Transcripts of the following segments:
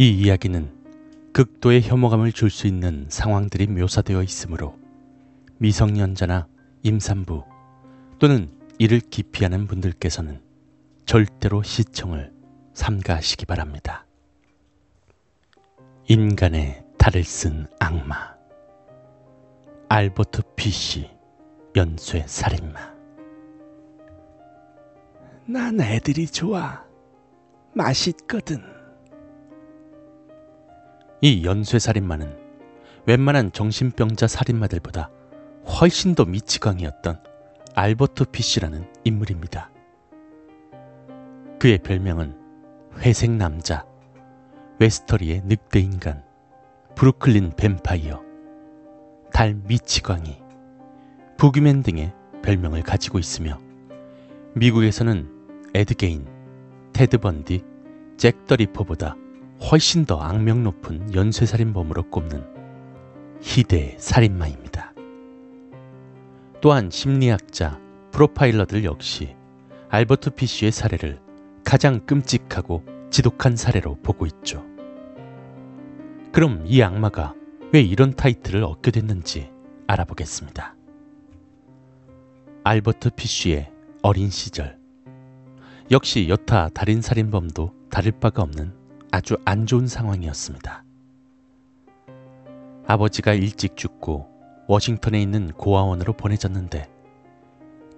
이 이야기는 극도의 혐오감을 줄 수 있는 상황들이 묘사되어 있으므로 미성년자나 임산부 또는 이를 기피하는 분들께서는 절대로 시청을 삼가하시기 바랍니다. 인간의 탈을 쓴 악마 알버트 피시 연쇄 살인마 난 애들이 좋아. 맛있거든. 이 연쇄 살인마는 웬만한 정신병자 살인마들보다 훨씬 더 미치광이었던 알버트 피시라는 인물입니다. 그의 별명은 회색 남자, 웨스터리의 늑대 인간, 브루클린 뱀파이어, 달 미치광이, 부기맨 등의 별명을 가지고 있으며 미국에서는 에드게인, 테드 번디, 잭 더 리퍼보다 훨씬 더 악명 높은 연쇄살인범으로 꼽는 희대의 살인마입니다. 또한 심리학자, 프로파일러들 역시 알버트 피쉬의 사례를 가장 끔찍하고 지독한 사례로 보고 있죠. 그럼 이 악마가 왜 이런 타이틀을 얻게 됐는지 알아보겠습니다. 알버트 피쉬의 어린 시절. 역시 여타 달인 살인범도 다를 바가 없는 아주 안 좋은 상황이었습니다. 아버지가 일찍 죽고 워싱턴에 있는 고아원으로 보내졌는데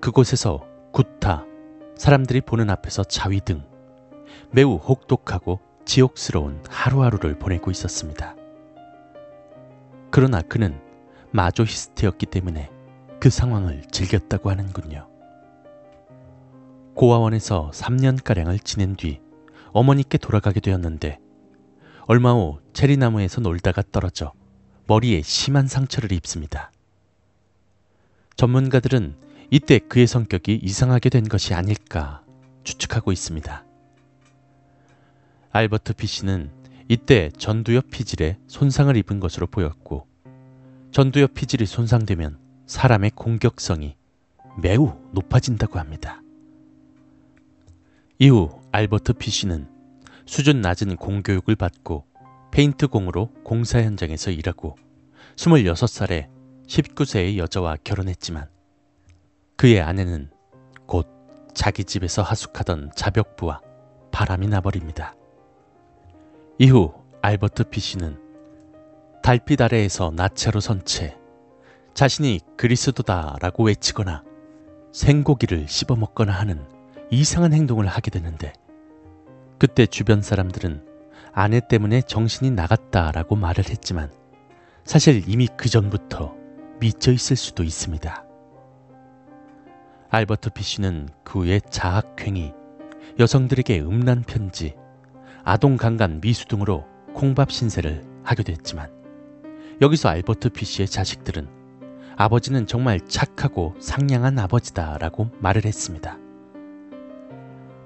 그곳에서 구타, 사람들이 보는 앞에서 자위 등 매우 혹독하고 지옥스러운 하루하루를 보내고 있었습니다. 그러나 그는 마조히스트였기 때문에 그 상황을 즐겼다고 하는군요. 고아원에서 3년가량을 지낸 뒤 어머니께 돌아가게 되었는데 얼마 후 체리나무에서 놀다가 떨어져 머리에 심한 상처를 입습니다. 전문가들은 이때 그의 성격이 이상하게 된 것이 아닐까 추측하고 있습니다. 알버트 피시는 이때 전두엽 피질에 손상을 입은 것으로 보였고 전두엽 피질이 손상되면 사람의 공격성이 매우 높아진다고 합니다. 이후 알버트 피시는 수준 낮은 공교육을 받고 페인트 공으로 공사 현장에서 일하고 26살에 19세의 여자와 결혼했지만 그의 아내는 곧 자기 집에서 하숙하던 자벽부와 바람이 나버립니다. 이후 알버트 피시는 달빛 아래에서 나체로 선 채 자신이 그리스도다라고 외치거나 생고기를 씹어먹거나 하는 이상한 행동을 하게 되는데 그때 주변 사람들은 아내 때문에 정신이 나갔다라고 말을 했지만 사실 이미 그 전부터 미쳐 있을 수도 있습니다. 알버트 피쉬는 그 후에 자학행위, 여성들에게 음란 편지, 아동 강간 미수 등으로 콩밥 신세를 하게 됐지만 여기서 알버트 피쉬의 자식들은 아버지는 정말 착하고 상냥한 아버지다라고 말을 했습니다.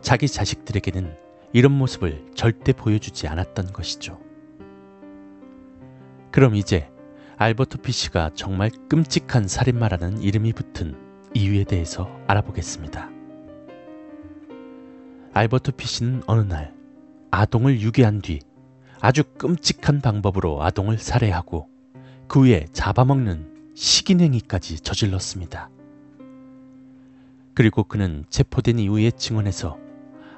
자기 자식들에게는 이런 모습을 절대 보여주지 않았던 것이죠. 그럼 이제 알버트 피시가 정말 끔찍한 살인마라는 이름이 붙은 이유에 대해서 알아보겠습니다. 알버트 피시는 어느 날 아동을 유기한 뒤 아주 끔찍한 방법으로 아동을 살해하고 그 후에 잡아먹는 식인행위까지 저질렀습니다. 그리고 그는 체포된 이후의 증언에서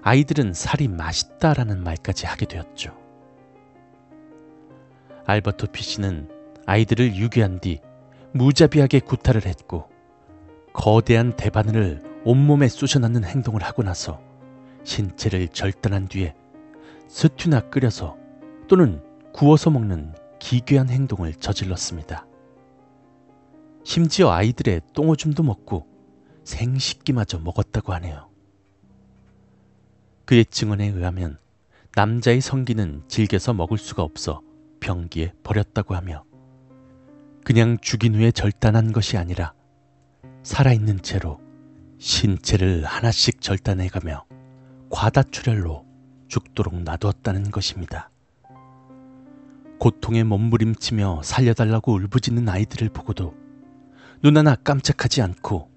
아이들은 살이 맛있다라는 말까지 하게 되었죠. 알버토 피시는 아이들을 유기한 뒤 무자비하게 구타를 했고 거대한 대바늘을 온몸에 쑤셔넣는 행동을 하고 나서 신체를 절단한 뒤에 스튜나 끓여서 또는 구워서 먹는 기괴한 행동을 저질렀습니다. 심지어 아이들의 똥오줌도 먹고 생식기마저 먹었다고 하네요. 그의 증언에 의하면 남자의 성기는 질겨서 먹을 수가 없어 병기에 버렸다고 하며 그냥 죽인 후에 절단한 것이 아니라 살아있는 채로 신체를 하나씩 절단해가며 과다출혈로 죽도록 놔두었다는 것입니다. 고통에 몸부림치며 살려달라고 울부짖는 아이들을 보고도 눈 하나 깜짝하지 않고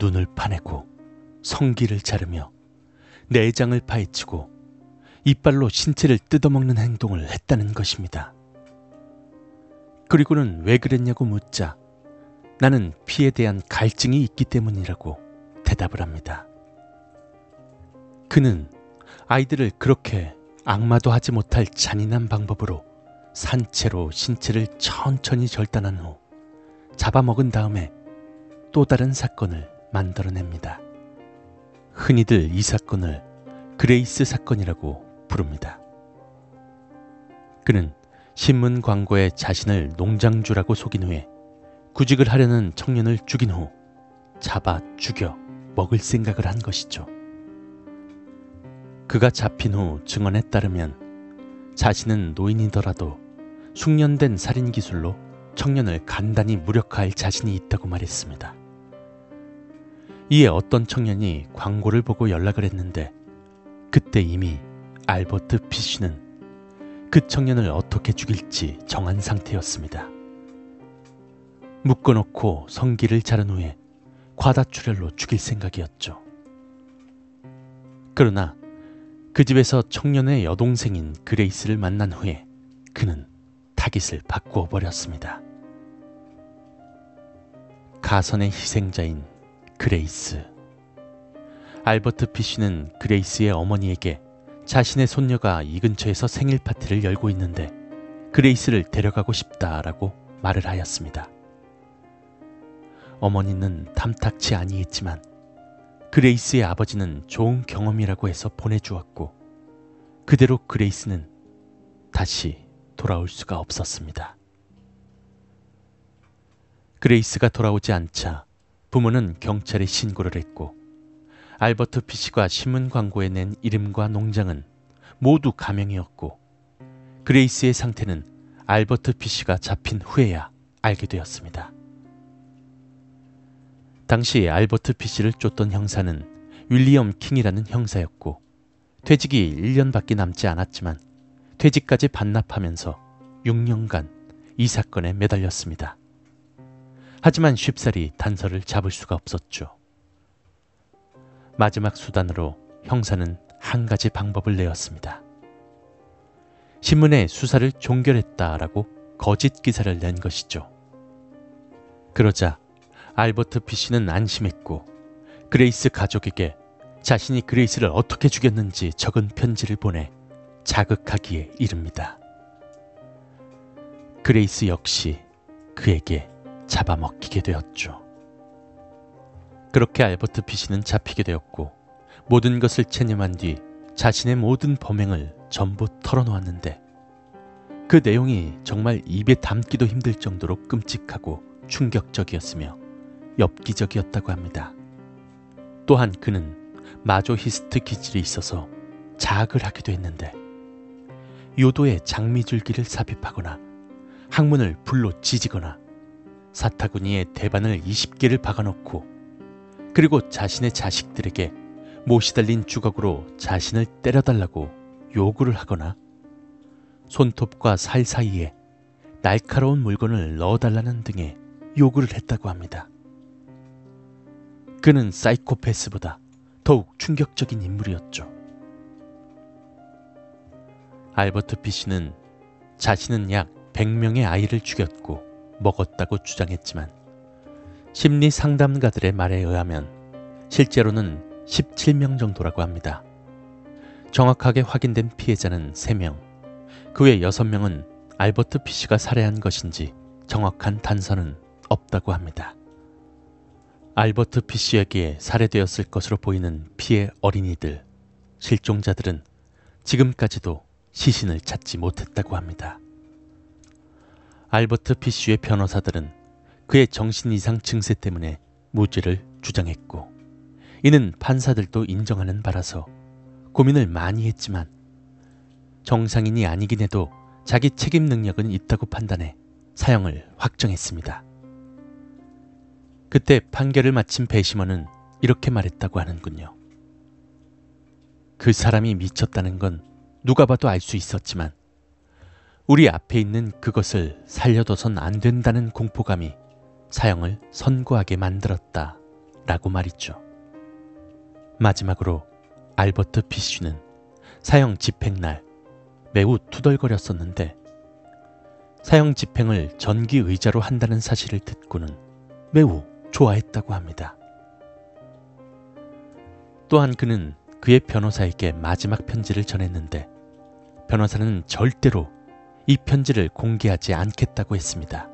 눈을 파내고 성기를 자르며 내장을 파헤치고 이빨로 신체를 뜯어먹는 행동을 했다는 것입니다. 그리고는 왜 그랬냐고 묻자 나는 피에 대한 갈증이 있기 때문이라고 대답을 합니다. 그는 아이들을 그렇게 악마도 하지 못할 잔인한 방법으로 산채로 신체를 천천히 절단한 후 잡아먹은 다음에 또 다른 사건을 만들어냅니다. 흔히들 이 사건을 그레이스 사건이라고 부릅니다. 그는 신문 광고에 자신을 농장주라고 속인 후에 구직을 하려는 청년을 죽인 후 잡아 죽여 먹을 생각을 한 것이죠. 그가 잡힌 후 증언에 따르면 자신은 노인이더라도 숙련된 살인 기술로 청년을 간단히 무력화할 자신이 있다고 말했습니다. 이에 어떤 청년이 광고를 보고 연락을 했는데 그때 이미 알버트 피쉬는 그 청년을 어떻게 죽일지 정한 상태였습니다. 묶어놓고 성기를 자른 후에 과다출혈로 죽일 생각이었죠. 그러나 그 집에서 청년의 여동생인 그레이스를 만난 후에 그는 타깃을 바꾸어 버렸습니다. 사건의 희생자인 그레이스. 알버트 피쉬는 그레이스의 어머니에게 자신의 손녀가 이 근처에서 생일 파티를 열고 있는데 그레이스를 데려가고 싶다라고 말을 하였습니다. 어머니는 탐탁치 아니했지만 그레이스의 아버지는 좋은 경험이라고 해서 보내주었고 그대로 그레이스는 다시 돌아올 수가 없었습니다. 그레이스가 돌아오지 않자 부모는 경찰에 신고를 했고 알버트 피시가 신문 광고에 낸 이름과 농장은 모두 가명이었고 그레이스의 상태는 알버트 피시가 잡힌 후에야 알게 되었습니다. 당시 알버트 피시를 쫓던 형사는 윌리엄 킹이라는 형사였고 퇴직이 1년밖에 남지 않았지만 퇴직까지 반납하면서 6년간 이 사건에 매달렸습니다. 하지만 쉽사리 단서를 잡을 수가 없었죠. 마지막 수단으로 형사는 한 가지 방법을 내었습니다. 신문에 수사를 종결했다라고 거짓 기사를 낸 것이죠. 그러자 알버트 피시는 안심했고 그레이스 가족에게 자신이 그레이스를 어떻게 죽였는지 적은 편지를 보내 자극하기에 이릅니다. 그레이스 역시 그에게 잡아먹히게 되었죠. 그렇게 알버트 피시는 잡히게 되었고 모든 것을 체념한 뒤 자신의 모든 범행을 전부 털어놓았는데 그 내용이 정말 입에 담기도 힘들 정도로 끔찍하고 충격적이었으며 엽기적이었다고 합니다. 또한 그는 마조히스트 기질이 있어서 자학을 하기도 했는데 요도에 장미줄기를 삽입하거나 항문을 불로 찢이거나 사타구니에 대반을 20개를 박아놓고 그리고 자신의 자식들에게 못이 달린 주걱으로 자신을 때려달라고 요구를 하거나 손톱과 살 사이에 날카로운 물건을 넣어달라는 등의 요구를 했다고 합니다. 그는 사이코패스보다 더욱 충격적인 인물이었죠. 알버트 피시는 자신은 약 100명의 아이를 죽였고 먹었다고 주장했지만 심리 상담가들의 말에 의하면 실제로는 17명 정도라고 합니다. 정확하게 확인된 피해자는 3명, 그 외 6명은 알버트 피시가 살해한 것인지 정확한 단서는 없다고 합니다. 알버트 피시에게 살해되었을 것으로 보이는 피해 어린이들, 실종자들은 지금까지도 시신을 찾지 못했다고 합니다. 알버트 피쉬의 변호사들은 그의 정신 이상 증세 때문에 무죄를 주장했고 이는 판사들도 인정하는 바라서 고민을 많이 했지만 정상인이 아니긴 해도 자기 책임 능력은 있다고 판단해 사형을 확정했습니다. 그때 판결을 마친 배심원은 이렇게 말했다고 하는군요. 그 사람이 미쳤다는 건 누가 봐도 알 수 있었지만 우리 앞에 있는 그것을 살려둬선 안 된다는 공포감이 사형을 선고하게 만들었다. 라고 말이죠. 마지막으로 알버트 피쉬는 사형 집행날 매우 투덜거렸었는데 사형 집행을 전기 의자로 한다는 사실을 듣고는 매우 좋아했다고 합니다. 또한 그는 그의 변호사에게 마지막 편지를 전했는데 변호사는 절대로 이 편지를 공개하지 않겠다고 했습니다.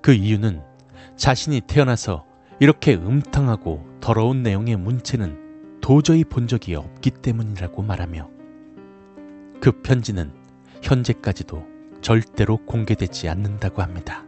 그 이유는 자신이 태어나서 이렇게 음탕하고 더러운 내용의 문체는 도저히 본 적이 없기 때문이라고 말하며 그 편지는 현재까지도 절대로 공개되지 않는다고 합니다.